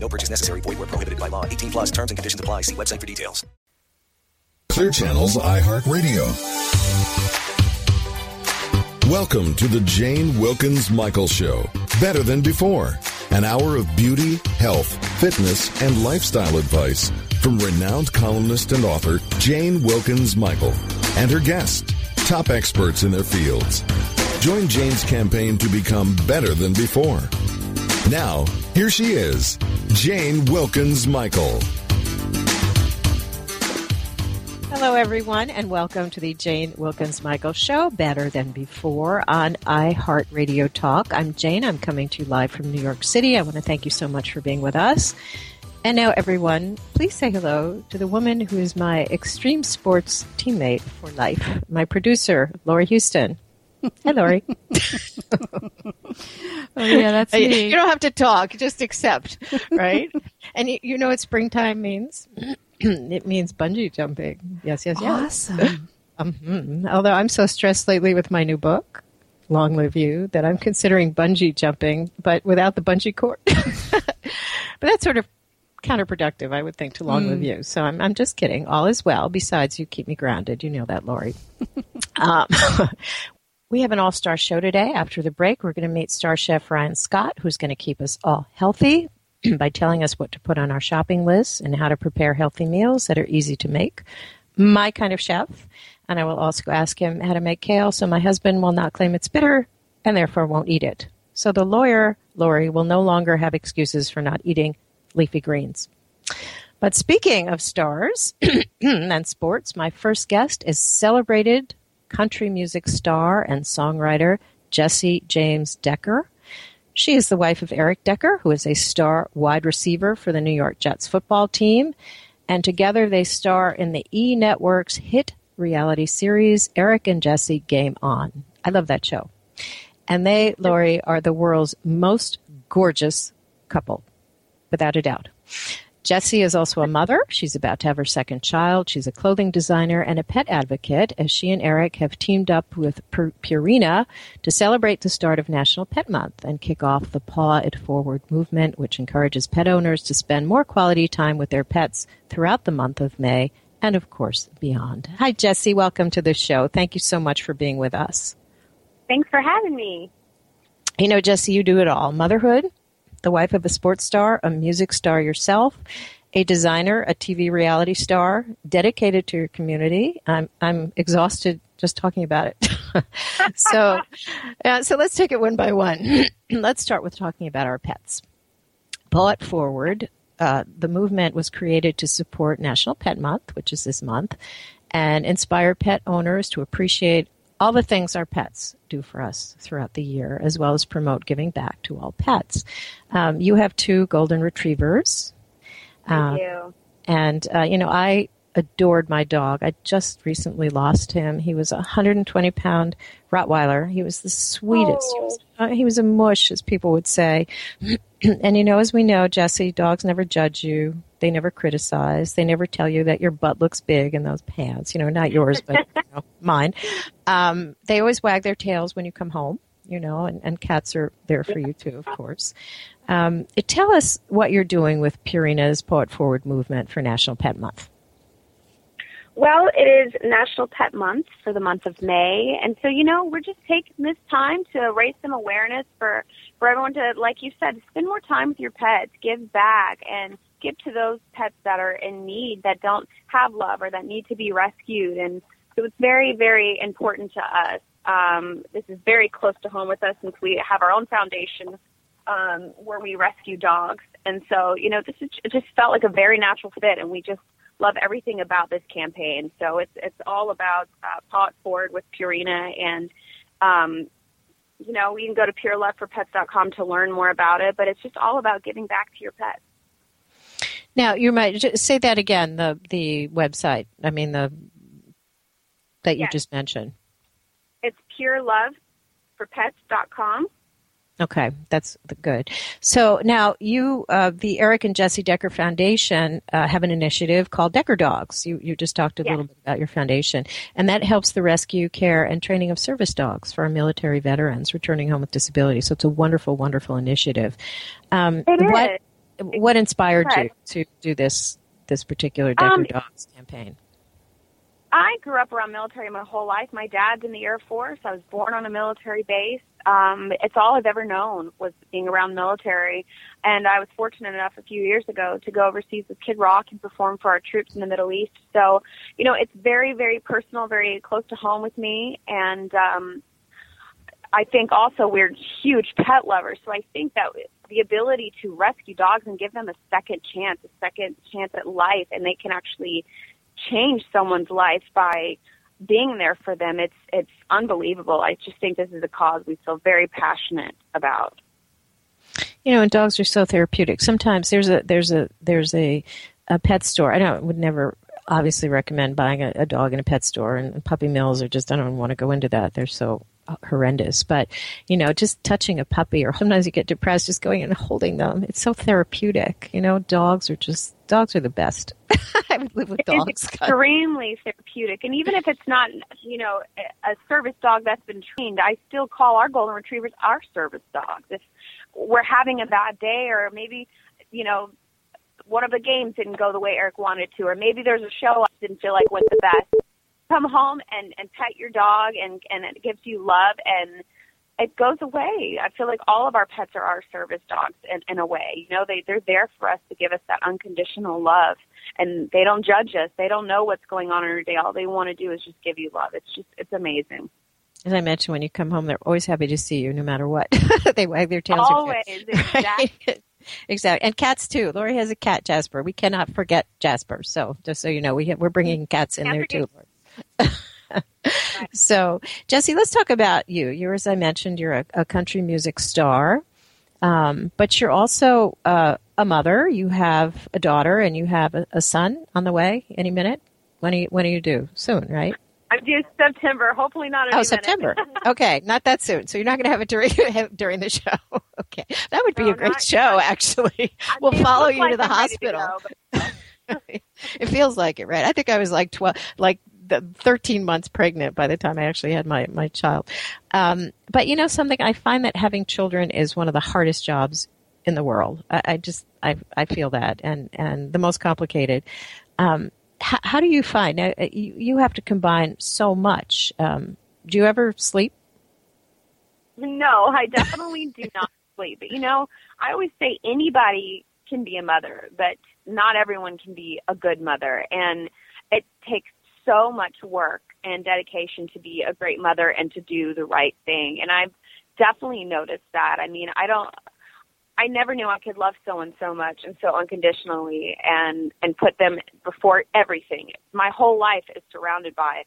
No purchase necessary. Void where prohibited by law. 18 plus terms and conditions apply. See website for details. Clear Channel's iHeartRadio. Welcome to the Jane Wilkens Michael Show. Better than before. An hour of beauty, health, fitness, and lifestyle advice from renowned columnist and author Jane Wilkens Michael and her guests, top experts in their fields. Join Jane's campaign to become better than before. Now, here she is, Jane Wilkens Michael. Hello, everyone, and welcome to the Jane Wilkens Michael Show, Better Than Before on iHeartRadio Talk. I'm Jane. I'm coming to you live from New York City. I want to thank you so much for being with us. And now, everyone, please say hello to the woman who is my extreme sports teammate for life, my producer, Lori Houston. Hi, Lori. Oh yeah, that's me. You don't have to talk, just accept, right? and you, you know what springtime means? it means bungee jumping. Yes, yes, yes. Awesome. Um, although I'm so stressed lately with my new book, Long Live You, that I'm considering bungee jumping, but without the bungee cord. but that's sort of counterproductive, I would think, to Long Live You. So I'm, I'm just kidding. All is well. Besides, you keep me grounded. You know that, Lori. um, we have an all star show today. After the break, we're going to meet star chef Ryan Scott, who's going to keep us all healthy by telling us what to put on our shopping list and how to prepare healthy meals that are easy to make. My kind of chef. And I will also ask him how to make kale so my husband will not claim it's bitter and therefore won't eat it. So the lawyer, Lori, will no longer have excuses for not eating leafy greens. But speaking of stars and sports, my first guest is celebrated country music star and songwriter Jessie James Decker. She is the wife of Eric Decker, who is a star wide receiver for the New York Jets football team. And together they star in the E Network's hit reality series, Eric and Jessie Game On. I love that show. And they, Lori, are the world's most gorgeous couple, without a doubt. Jessie is also a mother. She's about to have her second child. She's a clothing designer and a pet advocate as she and Eric have teamed up with Purina to celebrate the start of National Pet Month and kick off the Paw It Forward movement, which encourages pet owners to spend more quality time with their pets throughout the month of May and, of course, beyond. Hi, Jessie. Welcome to the show. Thank you so much for being with us. Thanks for having me. You know, Jessie, you do it all motherhood, the wife of a sports star, a music star yourself, a designer, a TV reality star, dedicated to your community. I'm, I'm exhausted just talking about it. so, uh, so let's take it one by one. let's start with talking about our pets. It Forward, uh, the movement was created to support National Pet Month, which is this month, and inspire pet owners to appreciate all the things our pets do for us throughout the year, as well as promote giving back to all pets. Um, you have two golden retrievers. Thank Uh, you. and, uh, you know, I adored my dog. I just recently lost him. He was a 120 pound Rottweiler. He was the sweetest. He, was, uh, he was a mush, as people would say. and, you know, as we know, Jessie, dogs never judge you. They never criticize. They never tell you that your butt looks big in those pants. You know, not yours, but you know, mine. Um, they always wag their tails when you come home, you know, and, and cats are there for you too, of course. Um, tell us what you're doing with Purina's It Forward movement for National Pet Month. Well, it is National Pet Month for the month of May, and so you know we're just taking this time to raise some awareness for for everyone to, like you said, spend more time with your pets, give back, and give to those pets that are in need that don't have love or that need to be rescued. And so it's very, very important to us. Um, this is very close to home with us since we have our own foundation um, where we rescue dogs, and so you know this is, it just felt like a very natural fit, and we just love everything about this campaign. So it's it's all about uh, Paw Forward with Purina, and um, you know you can go to pureloveforpets.com to learn more about it. But it's just all about giving back to your pets. Now you might say that again. The the website. I mean the that you Yes. just mentioned. It's pureloveforpets.com. Okay, that's good. So now you, uh, the Eric and Jessie Decker Foundation, uh, have an initiative called Decker Dogs. You you just talked a Yes. little bit about your foundation, and that helps the rescue, care, and training of service dogs for our military veterans returning home with disabilities. So it's a wonderful, wonderful initiative. Um, It is. what inspired you to do this this particular Decker Um, Dogs campaign? I grew up around military my whole life. My dad's in the Air Force. I was born on a military base. Um, it's all I've ever known was being around military. And I was fortunate enough a few years ago to go overseas with Kid Rock and perform for our troops in the Middle East. So, you know, it's very, very personal, very close to home with me. And um, I think also we're huge pet lovers. So I think that the ability to rescue dogs and give them a second chance, a second chance at life, and they can actually change someone's life by being there for them. It's it's unbelievable. I just think this is a cause we feel very passionate about. You know, and dogs are so therapeutic. Sometimes there's a there's a there's a, a pet store. I don't would never obviously recommend buying a, a dog in a pet store, and puppy mills are just I don't want to go into that. They're so horrendous. But you know, just touching a puppy, or sometimes you get depressed, just going and holding them. It's so therapeutic. You know, dogs are just dogs are the best. I would live with dogs. It's extremely therapeutic, and even if it's not, you know, a a service dog that's been trained, I still call our golden retrievers our service dogs. If we're having a bad day, or maybe, you know, one of the games didn't go the way Eric wanted to, or maybe there's a show I didn't feel like went the best. Come home and and pet your dog, and and it gives you love, and it goes away. I feel like all of our pets are our service dogs in, in a way. You know, they they're there for us to give us that unconditional love, and they don't judge us. They don't know what's going on in our day. All they want to do is just give you love. It's just it's amazing. As I mentioned, when you come home, they're always happy to see you, no matter what. they wag their tails. Always, exactly. Right? exactly. And cats too. Lori has a cat, Jasper. We cannot forget Jasper. So just so you know, we have, we're bringing cats in Can't there forget- too, Lori. So, Jessie, let's talk about you. You're, as I mentioned, you're a, a country music star, um, but you're also uh, a mother. You have a daughter, and you have a, a son on the way any minute. When do you, when do you do? Soon, right? I'm due September. Hopefully not. Oh. September. Okay, not that soon. So you're not going to have it during during the show. Okay, that would be No, a great not- show. Actually, I we'll follow you like to the I'm hospital. go, but- it feels like it, right? I think I was like twelve, like 13 months pregnant by the time I actually had my my child. Um, but you know something, I find that having children is one of the hardest jobs in the world. I, I just I I feel that, and and the most complicated. Um, how, how do you find now? uh, You, you have to combine so much. Um, do you ever sleep? No, I definitely do not sleep. But you know, I always say anybody can be a mother, but not everyone can be a good mother. And it takes so much work and dedication to be a great mother and to do the right thing. And I've definitely noticed that. I mean, I don't I never knew I could love someone so much and so unconditionally and and put them before everything. My whole life is surrounded by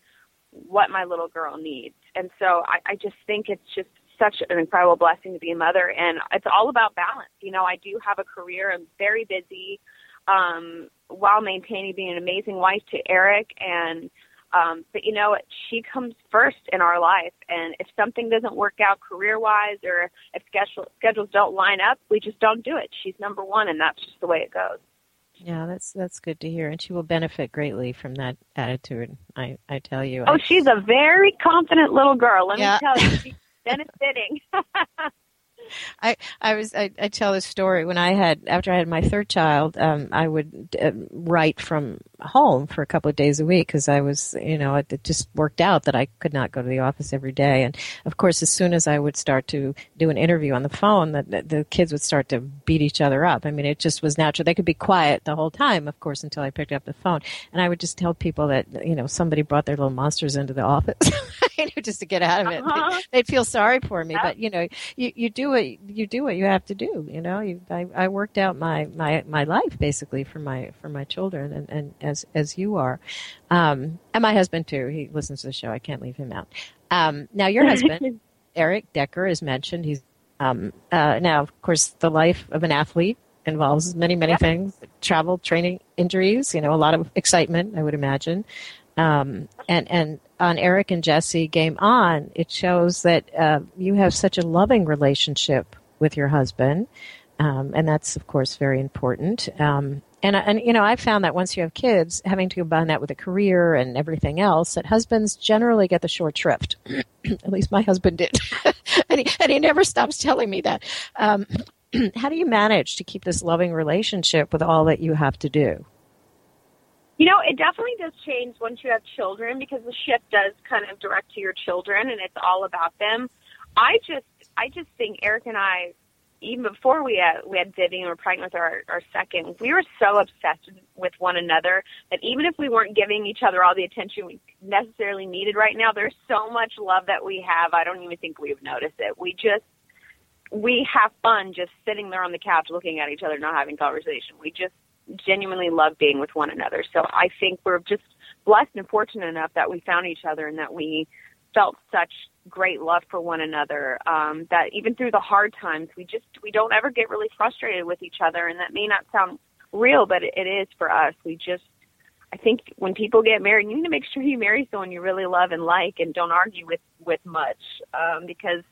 what my little girl needs. And so I, I just think it's just such an incredible blessing to be a mother and it's all about balance. You know, I do have a career, I'm very busy, um, while maintaining being an amazing wife to Eric and um, but you know, she comes first in our life, and if something doesn't work out career-wise, or if schedule, schedules don't line up, we just don't do it. She's number one, and that's just the way it goes. Yeah, that's that's good to hear, and she will benefit greatly from that attitude. I I tell you. Oh, she's a very confident little girl. Let Yeah. me tell you, she's benefiting. I, I was I, I tell this story. When I had after I had my third child um, I would uh, write from home for a couple of days a week because I was you know it, it just worked out that I could not go to the office every day. And of course as soon as I would start to do an interview on the phone the, the, the kids would start to beat each other up. I mean it just was natural. They could be quiet the whole time of course until I picked up the phone. And I would just tell people that you know somebody brought their little monsters into the office just to get out of it. Uh-huh. they'd feel sorry for me but you know you, you do what you do what you have to do you know? You, I, I worked out my, my, my life basically for my for my children and, and as as you are. Um, and my husband too. He listens to the show. I can't leave him out. Um, now your husband Eric Decker is mentioned. He's um, uh, now of course the life of an athlete involves many, many things. Travel, training, injuries, you know, a lot of excitement, I would imagine. Um, and, and on Eric and Jessie Game On, it shows that uh, you have such a loving relationship with your husband. Um, and that's, of course, very important. Um, and, and, you know, I found that once you have kids, having to combine that with a career and everything else, that husbands generally get the short shrift. At least my husband did. and, he, and he never stops telling me that. Um, how do you manage to keep this loving relationship with all that you have to do? You know, it definitely does change once you have children because the shift does kind of direct to your children and it's all about them. I just I just think Eric and I even before we had we had Vivian and were pregnant with our, our second, we were so obsessed with one another that even if we weren't giving each other all the attention we necessarily needed right now, there's so much love that we have. I don't even think we've noticed it. We just we have fun just sitting there on the couch looking at each other, not having conversation. We just genuinely love being with one another. So I think we're just blessed and fortunate enough that we found each other and that we felt such great love for one another um, that even through the hard times, we just we don't ever get really frustrated with each other. And that may not sound real, but it, is for us. We just I think when people get married, you need to make sure you marry someone you really love and like, and don't argue with with much, um, because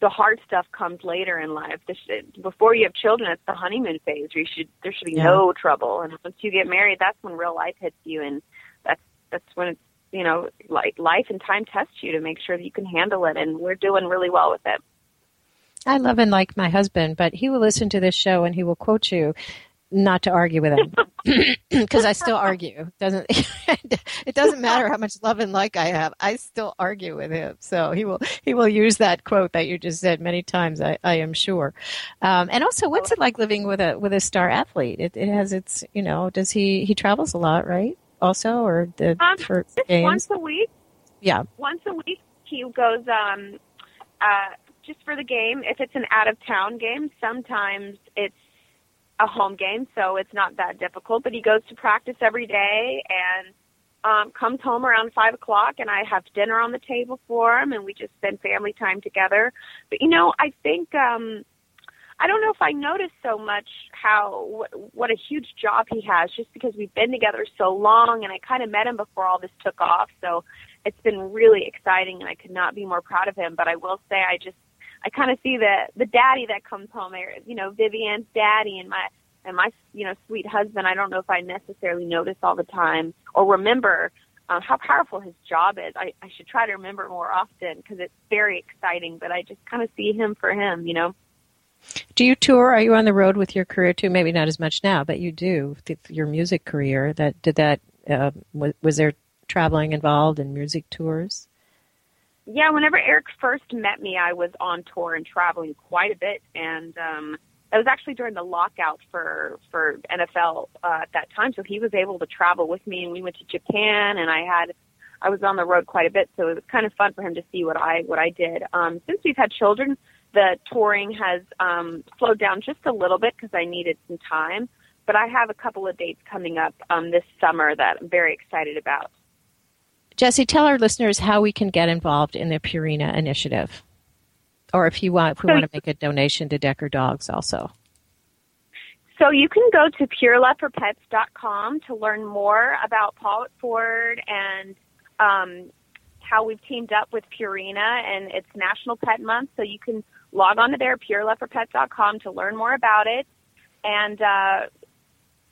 the hard stuff comes later in life. This, before you have children, it's the honeymoon phase. Where you should there should be yeah. no trouble, and once you get married, that's when real life hits you, and that's that's when it's you know like life and time test you to make sure that you can handle it. And we're doing really well with it. I love and like my husband, but he will listen to this show and he will quote you not to argue with him because I still argue. Doesn't it doesn't matter how much love and like I have, I still argue with him. So he will he will use that quote that you just said many times. I, I am sure. Um, and also, what's it like living with a with a star athlete? It, it has its you know. Does he he travels a lot, right? Also, or the um, for games? once a week. Yeah, once a week he goes um uh just for the game. If it's an out of town game, sometimes it's a home game, so it's not that difficult. But he goes to practice every day and um, comes home around five o'clock, and I have dinner on the table for him, and we just spend family time together. But you know, I think um, I don't know if I noticed so much how what, what a huge job he has, just because we've been together so long, and I kind of met him before all this took off. So it's been really exciting, and I could not be more proud of him. But I will say, I just I kind of see the the daddy that comes home, you know, Vivian's daddy and my and my you know sweet husband. I don't know if I necessarily notice all the time or remember uh, how powerful his job is. I, I should try to remember more often because it's very exciting. But I just kind of see him for him, you know. Do you tour? Are you on the road with your career too? Maybe not as much now, but you do. Your music career. That did that. Uh, was, was there traveling involved in music tours? Yeah, whenever Eric first met me, I was on tour and traveling quite a bit, and um, it was actually during the lockout for for NFL uh, at that time. So he was able to travel with me, and we went to Japan, and I had I was on the road quite a bit, so it was kind of fun for him to see what I what I did. Um, since we've had children, the touring has um, slowed down just a little bit because I needed some time. But I have a couple of dates coming up um, this summer that I'm very excited about. Jessie, tell our listeners how we can get involved in the Purina initiative, or if you want, if we want to make a donation to Decker Dogs, also. So you can go to pureloveforpets.com to learn more about Paw It Forward and um, how we've teamed up with Purina, and it's National Pet Month. So you can log on to there, pureloveforpets.com, to learn more about it. And uh,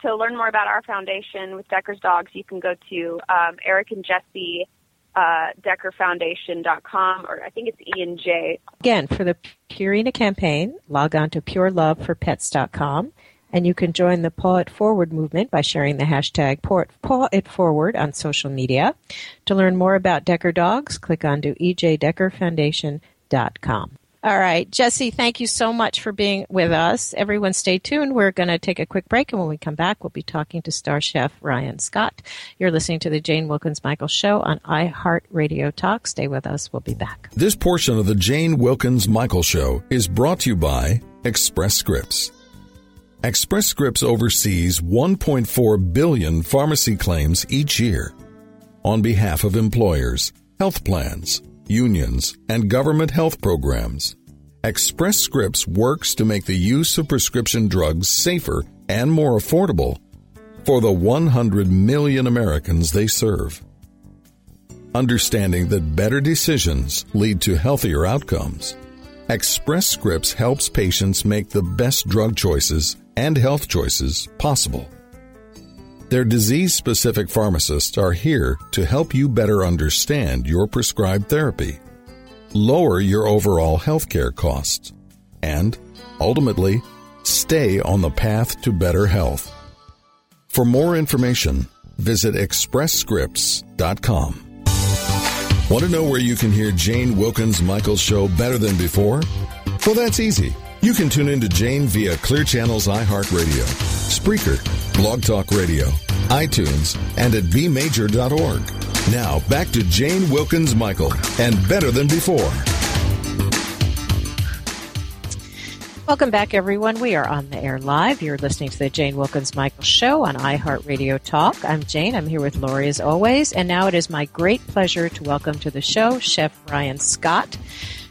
to learn more about our foundation with Decker's Dogs, you can go to um, Eric and Jessie uh, or I think it's E and J. Again, for the Purina campaign, log on to PureLoveForPets.com, and you can join the Paw It Forward movement by sharing the hashtag Paw It Forward on social media. To learn more about Decker Dogs, click on to EJDeckerFoundation.com. All right. Jessie, thank you so much for being with us. Everyone stay tuned. We're going to take a quick break, and when we come back, we'll be talking to star chef Ryan Scott. You're listening to the Jane Wilkens Michael Show on iHeartRadio Talk. Stay with us. We'll be back. This portion of the Jane Wilkens Michael Show is brought to you by Express Scripts. Express Scripts oversees 1.4 billion pharmacy claims each year on behalf of employers, health plans, unions, and government health programs. Express Scripts works to make the use of prescription drugs safer and more affordable for the 100 million Americans they serve. Understanding that better decisions lead to healthier outcomes, Express Scripts helps patients make the best drug choices and health choices possible. Their disease specific pharmacists are here to help you better understand your prescribed therapy, lower your overall healthcare costs, and ultimately stay on the path to better health. For more information, visit expressscripts.com. Want to know where you can hear Jane Wilkens' Michael's show better than before? Well, that's easy. You can tune in to Jane via Clear Channel's iHeartRadio, Spreaker, Blog Talk Radio, iTunes, and at bmajor.org. Now, back to Jane Wilkens Michael and Better Than Before. Welcome back, everyone. We are on the air live. You're listening to the Jane Wilkens Michael Show on iHeartRadio Talk. I'm Jane. I'm here with Lori as always. And now it is my great pleasure to welcome to the show Chef Ryan Scott.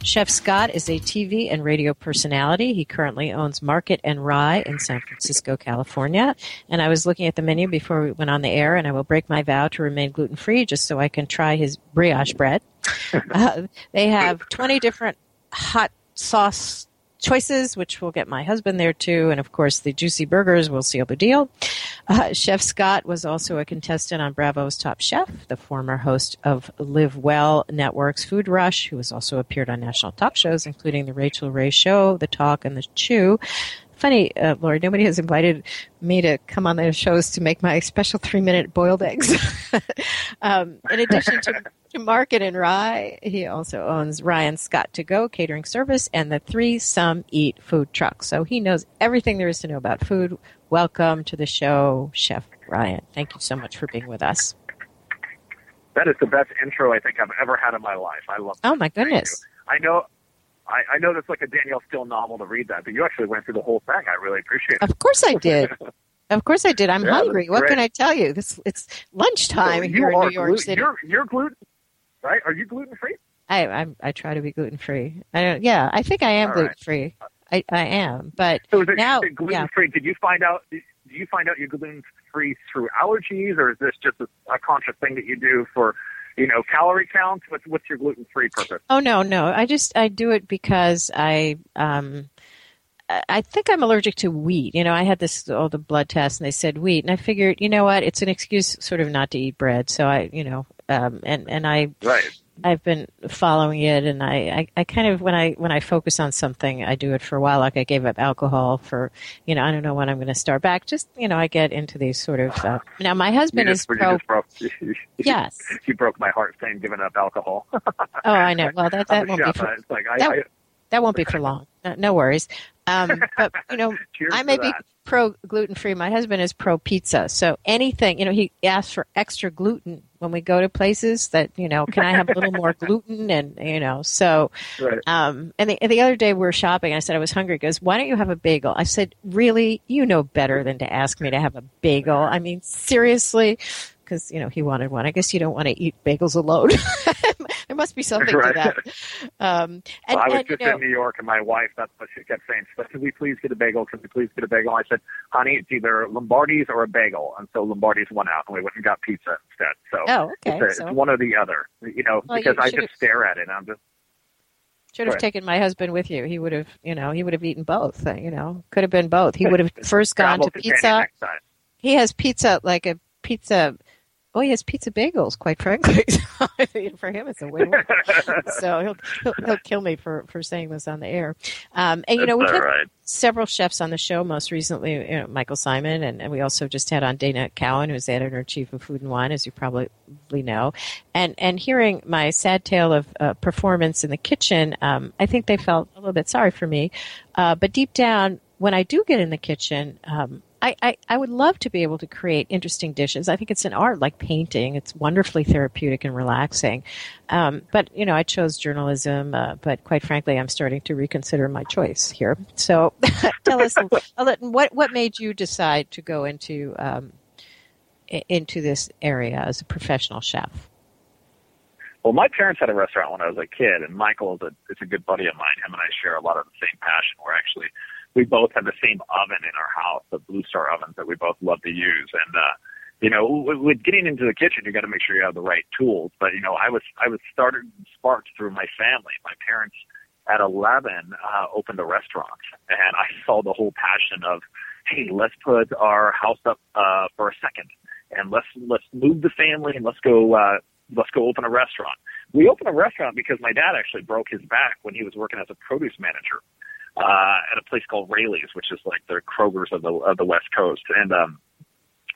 Chef Scott is a TV and radio personality. He currently owns Market and Rye in San Francisco, California. And I was looking at the menu before we went on the air, and I will break my vow to remain gluten free just so I can try his brioche bread. uh, they have 20 different hot sauce choices, which will get my husband there too. And of course, the juicy burgers will seal the deal. Uh, Chef Scott was also a contestant on Bravo's Top Chef, the former host of Live Well Network's Food Rush, who has also appeared on national talk shows, including The Rachael Ray Show, The Talk, and The Chew. Funny, uh, Lori, nobody has invited me to come on their shows to make my special three minute boiled eggs. um, in addition to, to Market and Rye, he also owns Ryan Scott To Go catering service and the Three Sum Eat food truck. So he knows everything there is to know about food. Welcome to the show, Chef Ryan. Thank you so much for being with us. That is the best intro I think I've ever had in my life. I love. Oh my goodness! I know I, I know that's like a Danielle Steel novel to read that, but you actually went through the whole thing. I really appreciate it. Of course I did. Of course I did. I'm Yeah, hungry. What can I tell you? This it's lunchtime So you here in New York City. You're, you're gluten, right? Are you gluten free? I I'm, I try to be gluten free. I don't. Yeah, I think I am right. gluten free. I, I am, but So is it, now, gluten yeah. free? Did you find out? Did you find out you're gluten free through allergies, or is this just a, a conscious thing that you do for, you know, calorie counts? What's what's your gluten free purpose? Oh no, no. I just I do it because I um I think I'm allergic to wheat. You know, I had this all the blood tests and they said wheat and I figured, you know what, it's an excuse sort of not to eat bread. So I, you know, um and and I Right. I've been following it, and I, I, I kind of when I when I focus on something, I do it for a while. Like I gave up alcohol for, you know, I don't know when I'm going to start back. Just you know, I get into these sort of. Uh, now my husband is pro. broke. Yes. you broke my heart saying giving up alcohol. Oh, I know. Well, that that won't be for like I, that- I that won't be for long. No, no worries. Um, but you know, I may be pro gluten free. My husband is pro pizza. So anything, you know, he asks for extra gluten when we go to places that, you know, can I have a little more gluten? And, you know, so, Right. um, and the, and the other day we were shopping. I said I was hungry. He goes, why don't you have a bagel? I said, really? You know better than to ask me to have a bagel. I mean, seriously? Because, you know, he wanted one. I guess you don't want to eat bagels alone. there must be something Right. to that. Um, and, well, I was and, you just know, in New York, and my wife, that's what she kept saying. She said, Can we please get a bagel? Can we please get a bagel? I said, Honey, it's either Lombardi's or a bagel. And so Lombardi's went out, and we went and got pizza instead. So Oh, okay. it's, a, So- it's one or the other, you know, Well, because you I just stare at it, and I'm just, Should have taken my husband with you. He would have, you know, he would have eaten both. uh, You know, could have been both. He would have first gone to pizza. He has pizza like a pizza. Oh, he has pizza bagels. Quite frankly, for him, it's a win-win. so he'll, he'll he'll kill me for for saying this on the air. Um, and you know, we've had right. several chefs on the show. Most recently, you know, Michael Symon, and, and we also just had on Dana Cowin, who's editor in chief of Food and Wine, as you probably know. And and hearing my sad tale of uh, performance in the kitchen, um, I think they felt a little bit sorry for me. Uh, but deep down, when I do get in the kitchen. Um, I, I, I would love to be able to create interesting dishes. I think it's an art like painting. It's wonderfully therapeutic and relaxing. Um, but, you know, I chose journalism, uh, but quite frankly, I'm starting to reconsider my choice here. So tell us, a, a little, what, what made you decide to go into, um, into this area as a professional chef? Well, my parents had a restaurant when I was a kid, and Michael is a is a good buddy of mine. Him and I share a lot of the same passion. We're actually we both have the same oven in our house, the Blue Star ovens that we both love to use, and. uh you know, with, getting into the kitchen, you got to make sure you have the right tools. But you know, I was I was started sparked through my family. My parents at 11 uh, opened a restaurant, and I saw the whole passion of, hey, let's put our house up uh, for a second, and let's let's move the family, and let's go uh, let's go open a restaurant. We opened a restaurant because my dad actually broke his back when he was working as a produce manager uh, at a place called Raley's, which is like the Kroger's of the of the West Coast, and um,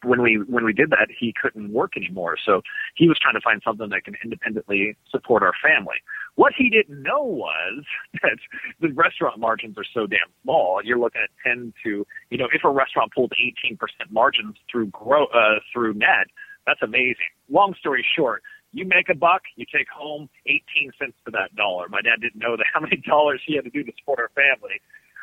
when we when we did that, he couldn't work anymore. So he was trying to find something that can independently support our family. What he didn't know was that the restaurant margins are so damn small. You're looking at 10 to, you know, if a restaurant pulled 18% margins through grow uh, through net, that's amazing. Long story short, you make a buck, you take home 18 cents for that dollar. My dad didn't know that how many dollars he had to do to support our family.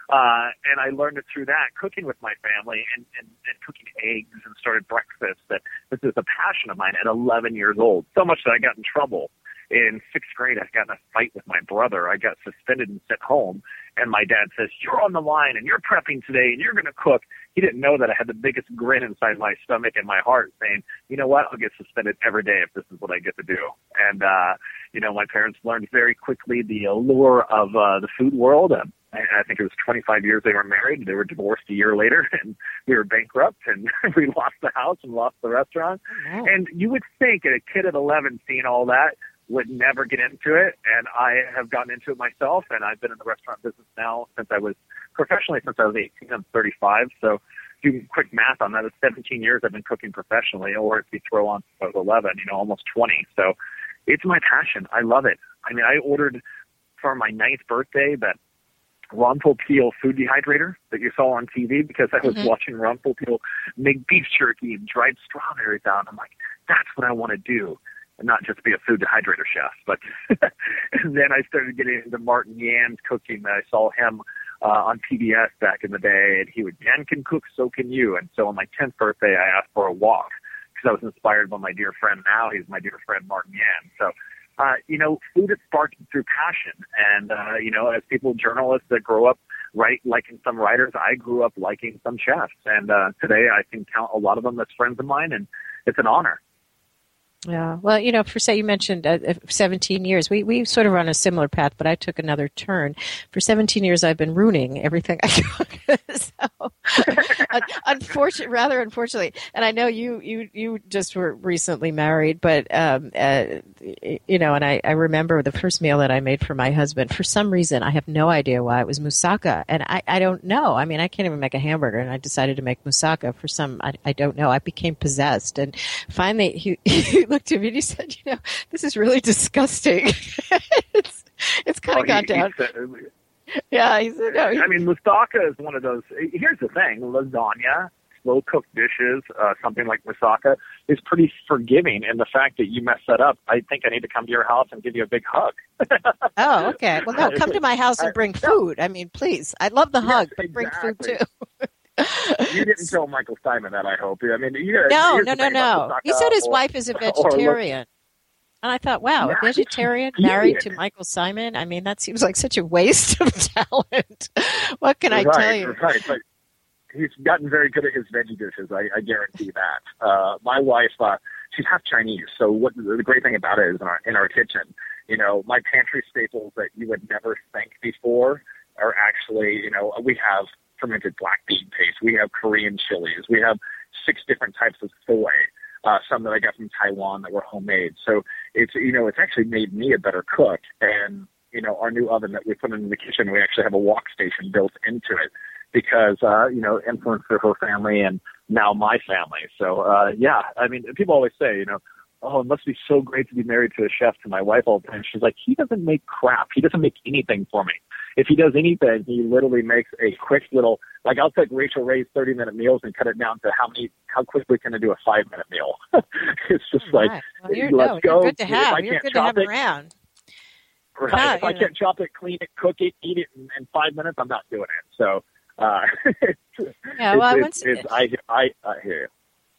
Uh, and I learned it through that, cooking with my family and, and, and cooking eggs and started breakfast. That this is a passion of mine at 11 years old. So much that I got in trouble. In sixth grade, I got in a fight with my brother. I got suspended and sent home. And my dad says, "You're on the line, and you're prepping today, and you're going to cook." He didn't know that I had the biggest grin inside my stomach and my heart, saying, "You know what? I'll get suspended every day if this is what I get to do." And uh, you know, my parents learned very quickly the allure of uh, the food world. And I think it was 25 years they were married. They were divorced a year later, and we were bankrupt, and we lost the house and lost the restaurant. Wow. And you would think at a kid at 11 seeing all that would never get into it, and I have gotten into it myself, and I've been in the restaurant business now since I was professionally since I was 18. I'm 35, so do quick math on that. It's 17 years I've been cooking professionally, or if you throw on I was 11, you know, almost 20. So it's my passion. I love it. I mean, I ordered for my ninth birthday that Ron Popeil food dehydrator that you saw on TV because I was Mhm. watching Ron Popeil make beef jerky and dried strawberries out. I'm like, that's what I want to do. Not just be a food dehydrator chef, but and then I started getting into Martin Yan's cooking. I saw him uh, on PBS back in the day, and he would, Yan can cook, so can you. And so on my 10th birthday, I asked for a wok because I was inspired by my dear friend now. He's my dear friend Martin Yan. So uh, you know, food is sparked through passion. And, uh, you know, as people, journalists that grow up right liking some writers, I grew up liking some chefs. And, uh, today I can count a lot of them as friends of mine and it's an honor. Yeah. Well, you know, for say you mentioned uh, uh, 17 years, we, we sort of run a similar path, but I took another turn. For 17 years, I've been ruining everything I cook. so, unfortunately, rather unfortunately, and I know you, you, you just were recently married, but, um, uh, you know, and I, I remember the first meal that I made for my husband. For some reason, I have no idea why it was moussaka. And I, I don't know. I mean, I can't even make a hamburger and I decided to make moussaka for some, I, I don't know. I became possessed. And finally, he, he looked at me and he said, you know, this is really disgusting. it's, it's kind Oh, of he- gone he down. said- Yeah, he said, no. he- I mean, moussaka is one of those. Here's the thing: lasagna, slow cooked dishes, uh, something like moussaka is pretty forgiving. And the fact that you messed that up, I think I need to come to your house and give you a big hug. Oh, okay. Well, no, come to my house and bring food. I mean, please. I love the Yes, hug, but bring food too. you didn't tell Michael Symon that, I hope. I mean, you, No, here's no, the no, no. moussaka He said his wife is a vegetarian. And I thought, wow, a vegetarian married to Michael Symon? I mean, that seems like such a waste of talent. what can I tell you? Right, but he's gotten very good at his veggie dishes. I, I guarantee that. Uh, my wife, uh, she's half Chinese, so what the great thing about it is in our in our kitchen, you know, my pantry staples that you would never think before are actually, you know, we have fermented black bean paste, we have Korean chilies, we have six different types of soy. Uh, some that I got from Taiwan that were homemade. So it's you know it's actually made me a better cook. And you know our new oven that we put in the kitchen, we actually have a wok station built into it because uh, you know influence for her family and now my family. So uh, yeah, I mean people always say you know. Oh, it must be so great to be married to a chef. To my wife all the time, she's like, he doesn't make crap. He doesn't make anything for me. If he does anything, he literally makes a quick little like I'll take Rachael Ray's thirty minute meals and cut it down to how many how quickly can I do a five minute meal? it's just like Right. Well, you're, let's no, go. you're good to If have. I You're can't good to chop have it- around. right. If I know. can't chop it, clean it, cook it, eat it in, in five minutes, I'm not doing it. So uh, Yeah, well, I it's, once- it's, I I I hear you.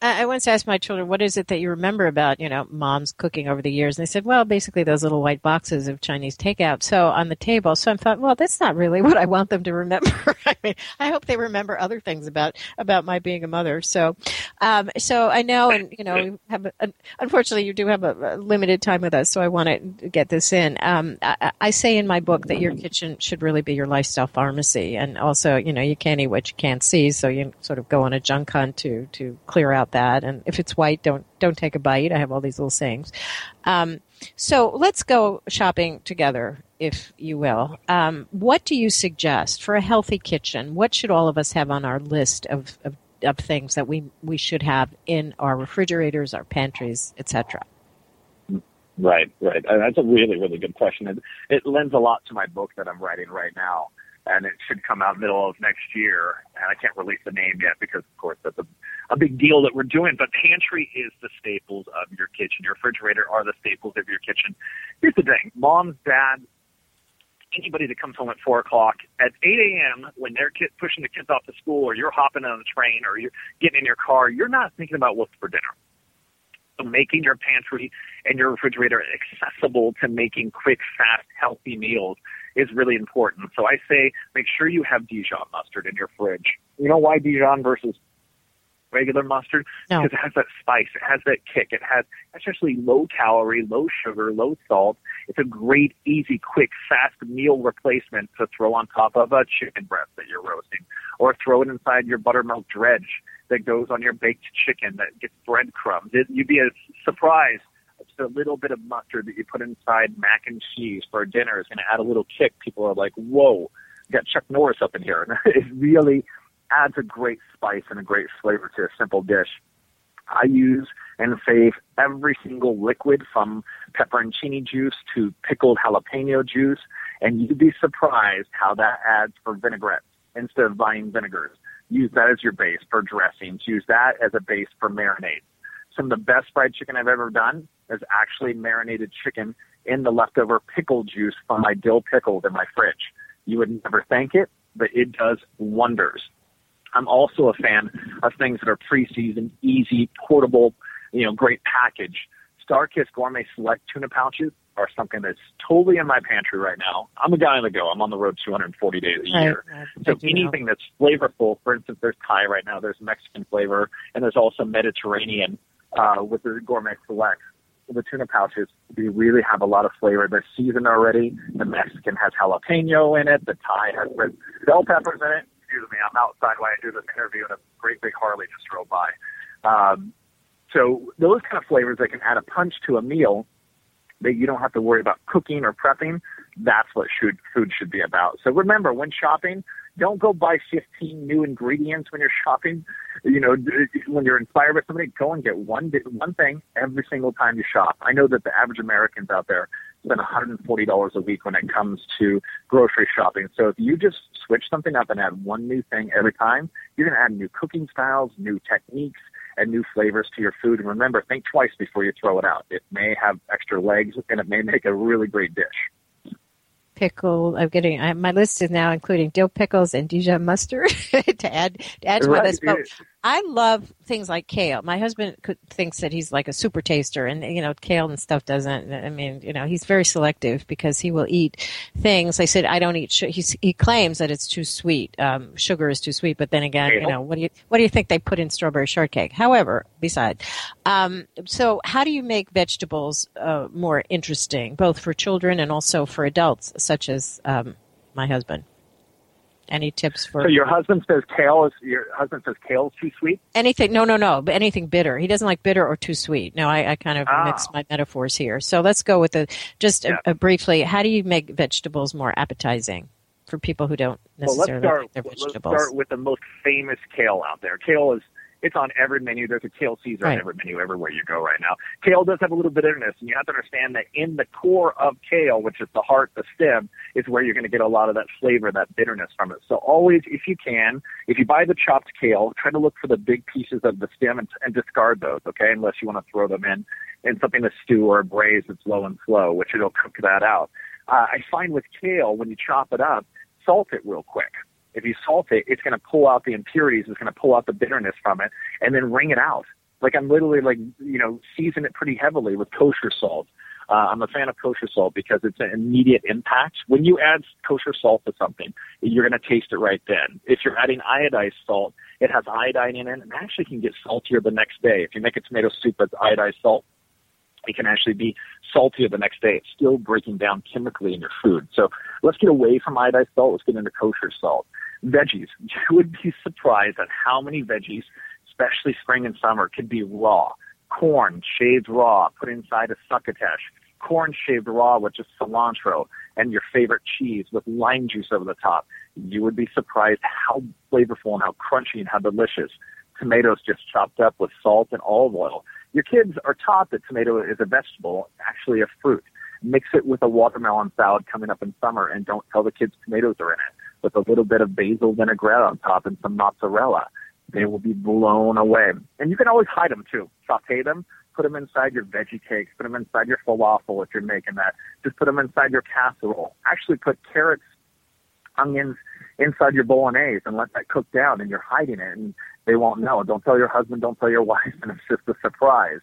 I once asked my children, "What is it that you remember about you know mom's cooking over the years?" And they said, "Well, basically those little white boxes of Chinese takeout." So on the table. So I thought, well, that's not really what I want them to remember. I mean, I hope they remember other things about about my being a mother. So, um, so I know, and you know, we have unfortunately you do have a, a, limited time with us, so I want to get this in. Um, I, I say in my book that your kitchen should really be your lifestyle pharmacy, and also, you know, you can't eat what you can't see, so you sort of go on a junk hunt to to clear out that. And if it's white, don't don't take a bite. I have all these little sayings. Um, so let's go shopping together, if you will. Um, what do you suggest for a healthy kitchen? What should all of us have on our list of, of, of things that we we should have in our refrigerators, our pantries, etc. Right, right. That's a really, really good question. It, it lends a lot to my book that I'm writing right now and it should come out middle of next year. And I can't release the name yet because, of course, that's a, a big deal that we're doing. But pantry is the staples of your kitchen. Your refrigerator are the staples of your kitchen. Here's the thing: moms, dads, anybody that comes home at four o'clock at 8 a.m. when they're kid, pushing the kids off to school, or you're hopping on the train, or you're getting in your car, you're not thinking about what's for dinner. So making your pantry and your refrigerator accessible to making quick, fast, healthy meals is really important. So I say make sure you have Dijon mustard in your fridge. You know why Dijon versus regular mustard? No. Because it has that spice, it has that kick, it has especially low calorie, low sugar, low salt. It's a great, easy, quick, fast meal replacement to throw on top of a chicken breast that you're roasting, or throw it inside your buttermilk dredge that goes on your baked chicken that gets breadcrumbs. It, you'd be surprised just a little bit of mustard that you put inside mac and cheese for dinner is going to add a little kick. People are like, whoa, you got Chuck Norris up in here. it really adds a great spice and a great flavor to a simple dish. I use and save every single liquid from pepperoncini juice to pickled jalapeno juice, and you'd be surprised how that adds for vinaigrettes instead of buying vinegars. Use that as your base for dressings. Use that as a base for marinades. Some of the best fried chicken I've ever done is actually marinated chicken in the leftover pickle juice from my dill pickles in my fridge. You would never think it, but it does wonders. I'm also a fan of things that are pre-seasoned, easy, portable, you know, great package. Starkist Gourmet Select tuna pouches are something that's totally in my pantry right now. I'm a guy on the go. I'm on the road 240 days a year. Right, so anything know. that's flavorful, for instance, there's Thai right now, there's Mexican flavor, and there's also Mediterranean uh, with the Gourmet Select the tuna pouches, we really have a lot of flavor. They're seasoned already. The Mexican has jalapeno in it. The Thai has red bell peppers in it. Excuse me, I'm outside while I do this interview, and a great big Harley just drove by. Um, so those kind of flavors that can add a punch to a meal that you don't have to worry about cooking or prepping. That's what should, food should be about. So remember, when shopping, don't go buy 15 new ingredients when you're shopping. You know, when you're inspired by somebody, go and get one one thing every single time you shop. I know that the average Americans out there spend $140 a week when it comes to grocery shopping. So if you just switch something up and add one new thing every time, you're going to add new cooking styles, new techniques, and new flavors to your food. And remember, think twice before you throw it out. It may have extra legs and it may make a really great dish pickle. I'm getting I, my list is now including dill pickles and Dijon mustard to add to add to right. my list. But I love things like kale. My husband thinks that he's like a super taster, and you know, kale and stuff doesn't. I mean, you know, he's very selective because he will eat things. I said I don't eat. He he claims that it's too sweet. Um, sugar is too sweet, but then again, you know, what do you what do you think they put in strawberry shortcake? However, beside, um, so how do you make vegetables uh, more interesting, both for children and also for adults, such as um, my husband? Any tips for? So your husband says kale is your husband says kale is too sweet. Anything? No, no, no. But anything bitter. He doesn't like bitter or too sweet. No, I, I kind of ah. mix my metaphors here. So let's go with the just yeah. a, a briefly. How do you make vegetables more appetizing for people who don't necessarily well, let's start, like their vegetables? Let's start with the most famous kale out there. Kale is it's on every menu. There's a kale Caesar right. on every menu everywhere you go right now. Kale does have a little bit of bitterness, and you have to understand that in the core of kale, which is the heart, the stem, is where you're going to get a lot of that flavor, that bitterness from it. So always, if you can, if you buy the chopped kale, try to look for the big pieces of the stem and, and discard those, okay? Unless you want to throw them in in something to stew or braise that's low and slow, which it'll cook that out. Uh, I find with kale, when you chop it up, salt it real quick if you salt it, it's going to pull out the impurities, it's going to pull out the bitterness from it, and then wring it out. Like I'm literally like, you know, season it pretty heavily with kosher salt. Uh, I'm a fan of kosher salt because it's an immediate impact. When you add kosher salt to something, you're going to taste it right then. If you're adding iodized salt, it has iodine in it and actually can get saltier the next day. If you make a tomato soup with iodized salt, it can actually be saltier the next day. It's still breaking down chemically in your food. So let's get away from iodized salt. Let's get into kosher salt. Veggies. You would be surprised at how many veggies, especially spring and summer, could be raw. Corn shaved raw, put inside a succotash. Corn shaved raw with just cilantro and your favorite cheese with lime juice over the top. You would be surprised how flavorful and how crunchy and how delicious. Tomatoes just chopped up with salt and olive oil. Your kids are taught that tomato is a vegetable, actually a fruit. Mix it with a watermelon salad coming up in summer and don't tell the kids tomatoes are in it with a little bit of basil vinaigrette on top and some mozzarella. They will be blown away. And you can always hide them too. Saute them, put them inside your veggie cakes, put them inside your falafel if you're making that. Just put them inside your casserole. Actually put carrots, onions inside your bolognese and let that cook down and you're hiding it and they won't know. Don't tell your husband, don't tell your wife, and it's just a surprise.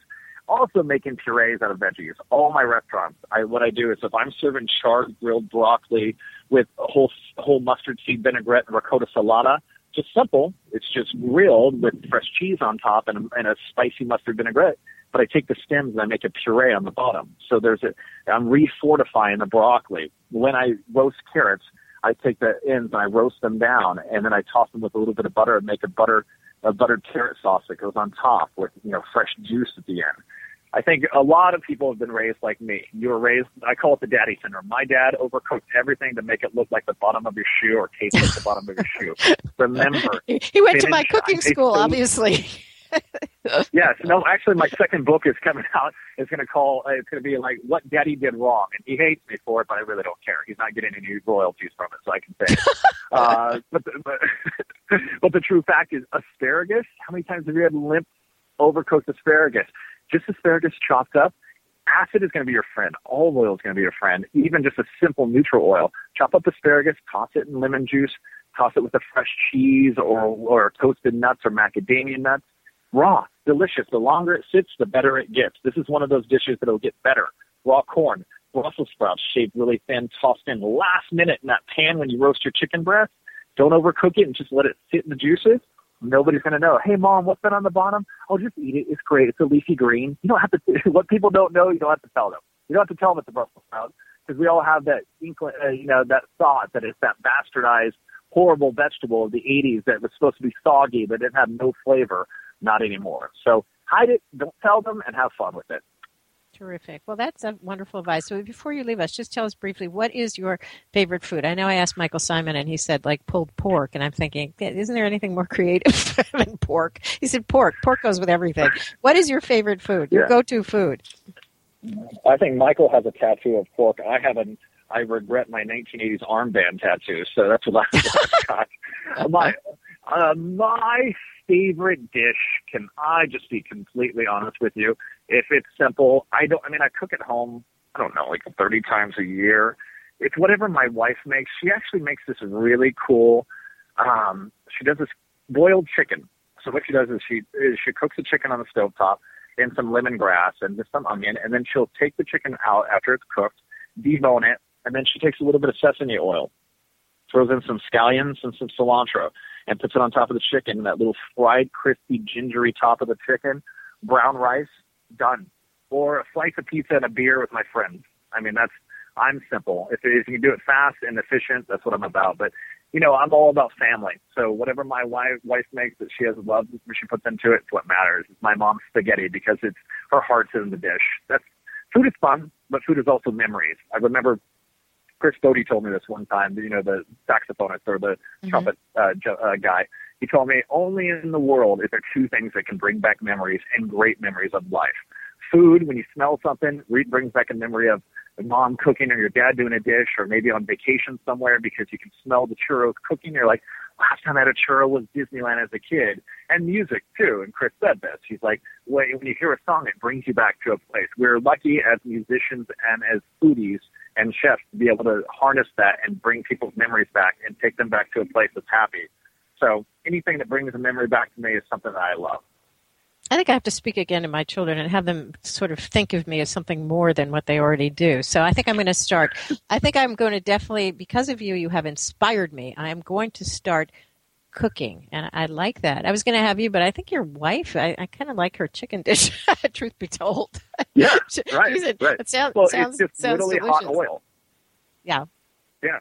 Also making purees out of veggies. All my restaurants, I, what I do is if I'm serving charred grilled broccoli with whole, whole mustard seed vinaigrette and ricotta salata, just simple. It's just grilled with fresh cheese on top and, and a spicy mustard vinaigrette. But I take the stems and I make a puree on the bottom. So there's a, I'm refortifying the broccoli. When I roast carrots, I take the ends and I roast them down and then I toss them with a little bit of butter and make a butter a buttered carrot sauce that goes on top with you know fresh juice at the end. I think a lot of people have been raised like me. You were raised, I call it the daddy syndrome. My dad overcooked everything to make it look like the bottom of your shoe or taste like the bottom of your shoe. Remember, he went to my cooking school, obviously. Yes, no, actually, my second book is coming out. It's going to call. Uh, it's going to be like what Daddy did wrong, and he hates me for it, but I really don't care. He's not getting any royalties from it, so I can say. uh, but, the, but, but the true fact is, asparagus. How many times have you had limp, overcooked asparagus? Just asparagus chopped up. Acid is going to be your friend. Olive oil is going to be your friend. Even just a simple neutral oil. Chop up asparagus, toss it in lemon juice, toss it with a fresh cheese or or toasted nuts or macadamia nuts raw, delicious. The longer it sits, the better it gets. This is one of those dishes that'll get better. Raw corn, Brussels sprouts shaved really thin, tossed in last minute in that pan when you roast your chicken breast. Don't overcook it and just let it sit in the juices. Nobody's going to know. Hey, mom, what's that on the bottom? Oh, just eat it. It's great. It's a leafy green. You don't have to. what people don't know, you don't have to tell them. You don't have to tell them it's a Brussels sprout because we all have that, uh, you know, that thought that it's that bastardized, horrible vegetable of the 80s that was supposed to be soggy but didn't have no flavor not anymore. So hide it, don't tell them, and have fun with it. Terrific. Well, that's a wonderful advice. So before you leave us, just tell us briefly what is your favorite food? I know I asked Michael Symon, and he said like pulled pork, and I'm thinking, isn't there anything more creative than pork? He said pork. Pork goes with everything. What is your favorite food? Your yeah. go-to food? I think Michael has a tattoo of pork. I have an I regret my 1980s armband tattoo, so that's what I've got. my uh, my favorite dish, can I just be completely honest with you? If it's simple, I don't, I mean, I cook at home, I don't know, like 30 times a year. It's whatever my wife makes. She actually makes this really cool, um, she does this boiled chicken. So what she does is she, is she cooks the chicken on the stove top in some lemongrass and just some onion, and then she'll take the chicken out after it's cooked, debone it, and then she takes a little bit of sesame oil, throws in some scallions and some cilantro, and puts it on top of the chicken, that little fried, crispy, gingery top of the chicken, brown rice, done. Or a slice of pizza and a beer with my friends. I mean, that's, I'm simple. If, if you can do it fast and efficient, that's what I'm about. But, you know, I'm all about family. So whatever my wife, wife makes that she has love, she puts into it, it's what matters. It's my mom's spaghetti because it's her heart's in the dish. That's, food is fun, but food is also memories. I remember Chris Botti told me this one time, you know, the saxophonist or the mm-hmm. trumpet uh, uh, guy. He told me only in the world is there two things that can bring back memories and great memories of life. Food, when you smell something, brings back a memory of mom cooking or your dad doing a dish or maybe on vacation somewhere because you can smell the churros cooking. You're like, last time I had a churro was Disneyland as a kid. And music too. And Chris said this. He's like, when you hear a song, it brings you back to a place. We're lucky as musicians and as foodies and chefs to be able to harness that and bring people's memories back and take them back to a place that's happy. So anything that brings a memory back to me is something that I love. I think I have to speak again to my children and have them sort of think of me as something more than what they already do. So I think I'm going to start. I think I'm going to definitely, because of you, you have inspired me. I am going to start cooking, and I like that. I was going to have you, but I think your wife. I, I kind of like her chicken dish. truth be told. Yeah, right. Right. It sounds, well, sounds, it's just sounds literally delicious. hot oil. Yeah. Yeah.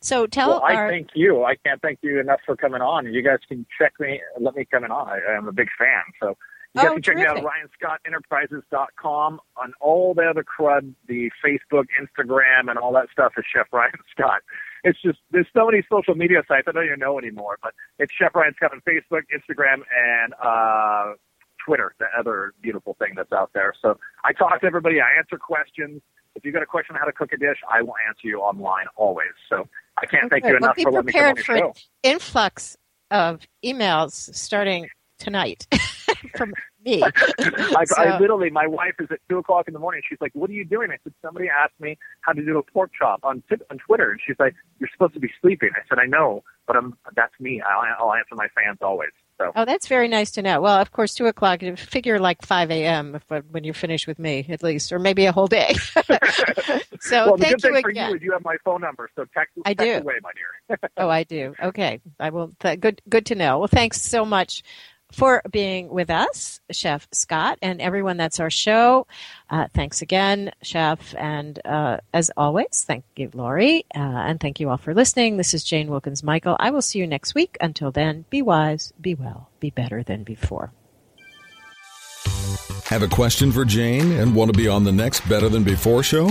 So tell well, I our thank you. I can't thank you enough for coming on. You guys can check me, let me come in on. I, I'm a big fan. So you Oh, can check me out at terrific. ryanscottenterprises.com. On all the other crud, the Facebook, Instagram, and all that stuff is Chef Ryan Scott. It's just, there's so many social media sites I don't even know anymore, but it's Chef Ryan Scott on Facebook, Instagram, and uh, Twitter, the other beautiful thing that's out there. So I talk to everybody. I answer questions. If you've got a question on how to cook a dish, I will answer you online always. So I can't thank Okay, you well, enough be for letting me come on prepared for show. influx of emails starting tonight from me. I, So- I literally, my wife is at two o'clock in the morning. She's like, "What are you doing?" I said, "Somebody asked me how to do a pork chop on on Twitter," and she's like, "You're supposed to be sleeping." I said, "I know, but I'm that's me. I'll, I'll answer my fans always." So Oh, that's very nice to know. Well, of course, two o'clock. Figure like five a.m. Uh, when you're finished with me, at least, or maybe a whole day. so well, the thank good thing you for again. you is you have my phone number, so text, I text do. away, my dear. oh, I do. Okay, I will. Th- good, good to know. Well, thanks so much for being with us, Chef Scott, and everyone that's our show. Uh, thanks again, Chef, and uh, as always, thank you, Lori, uh, and thank you all for listening. This is Jane Wilkens Michael. I will see you next week. Until then, be wise, be well, be better than before. Have a question for Jane and want to be on the next Better Than Before show?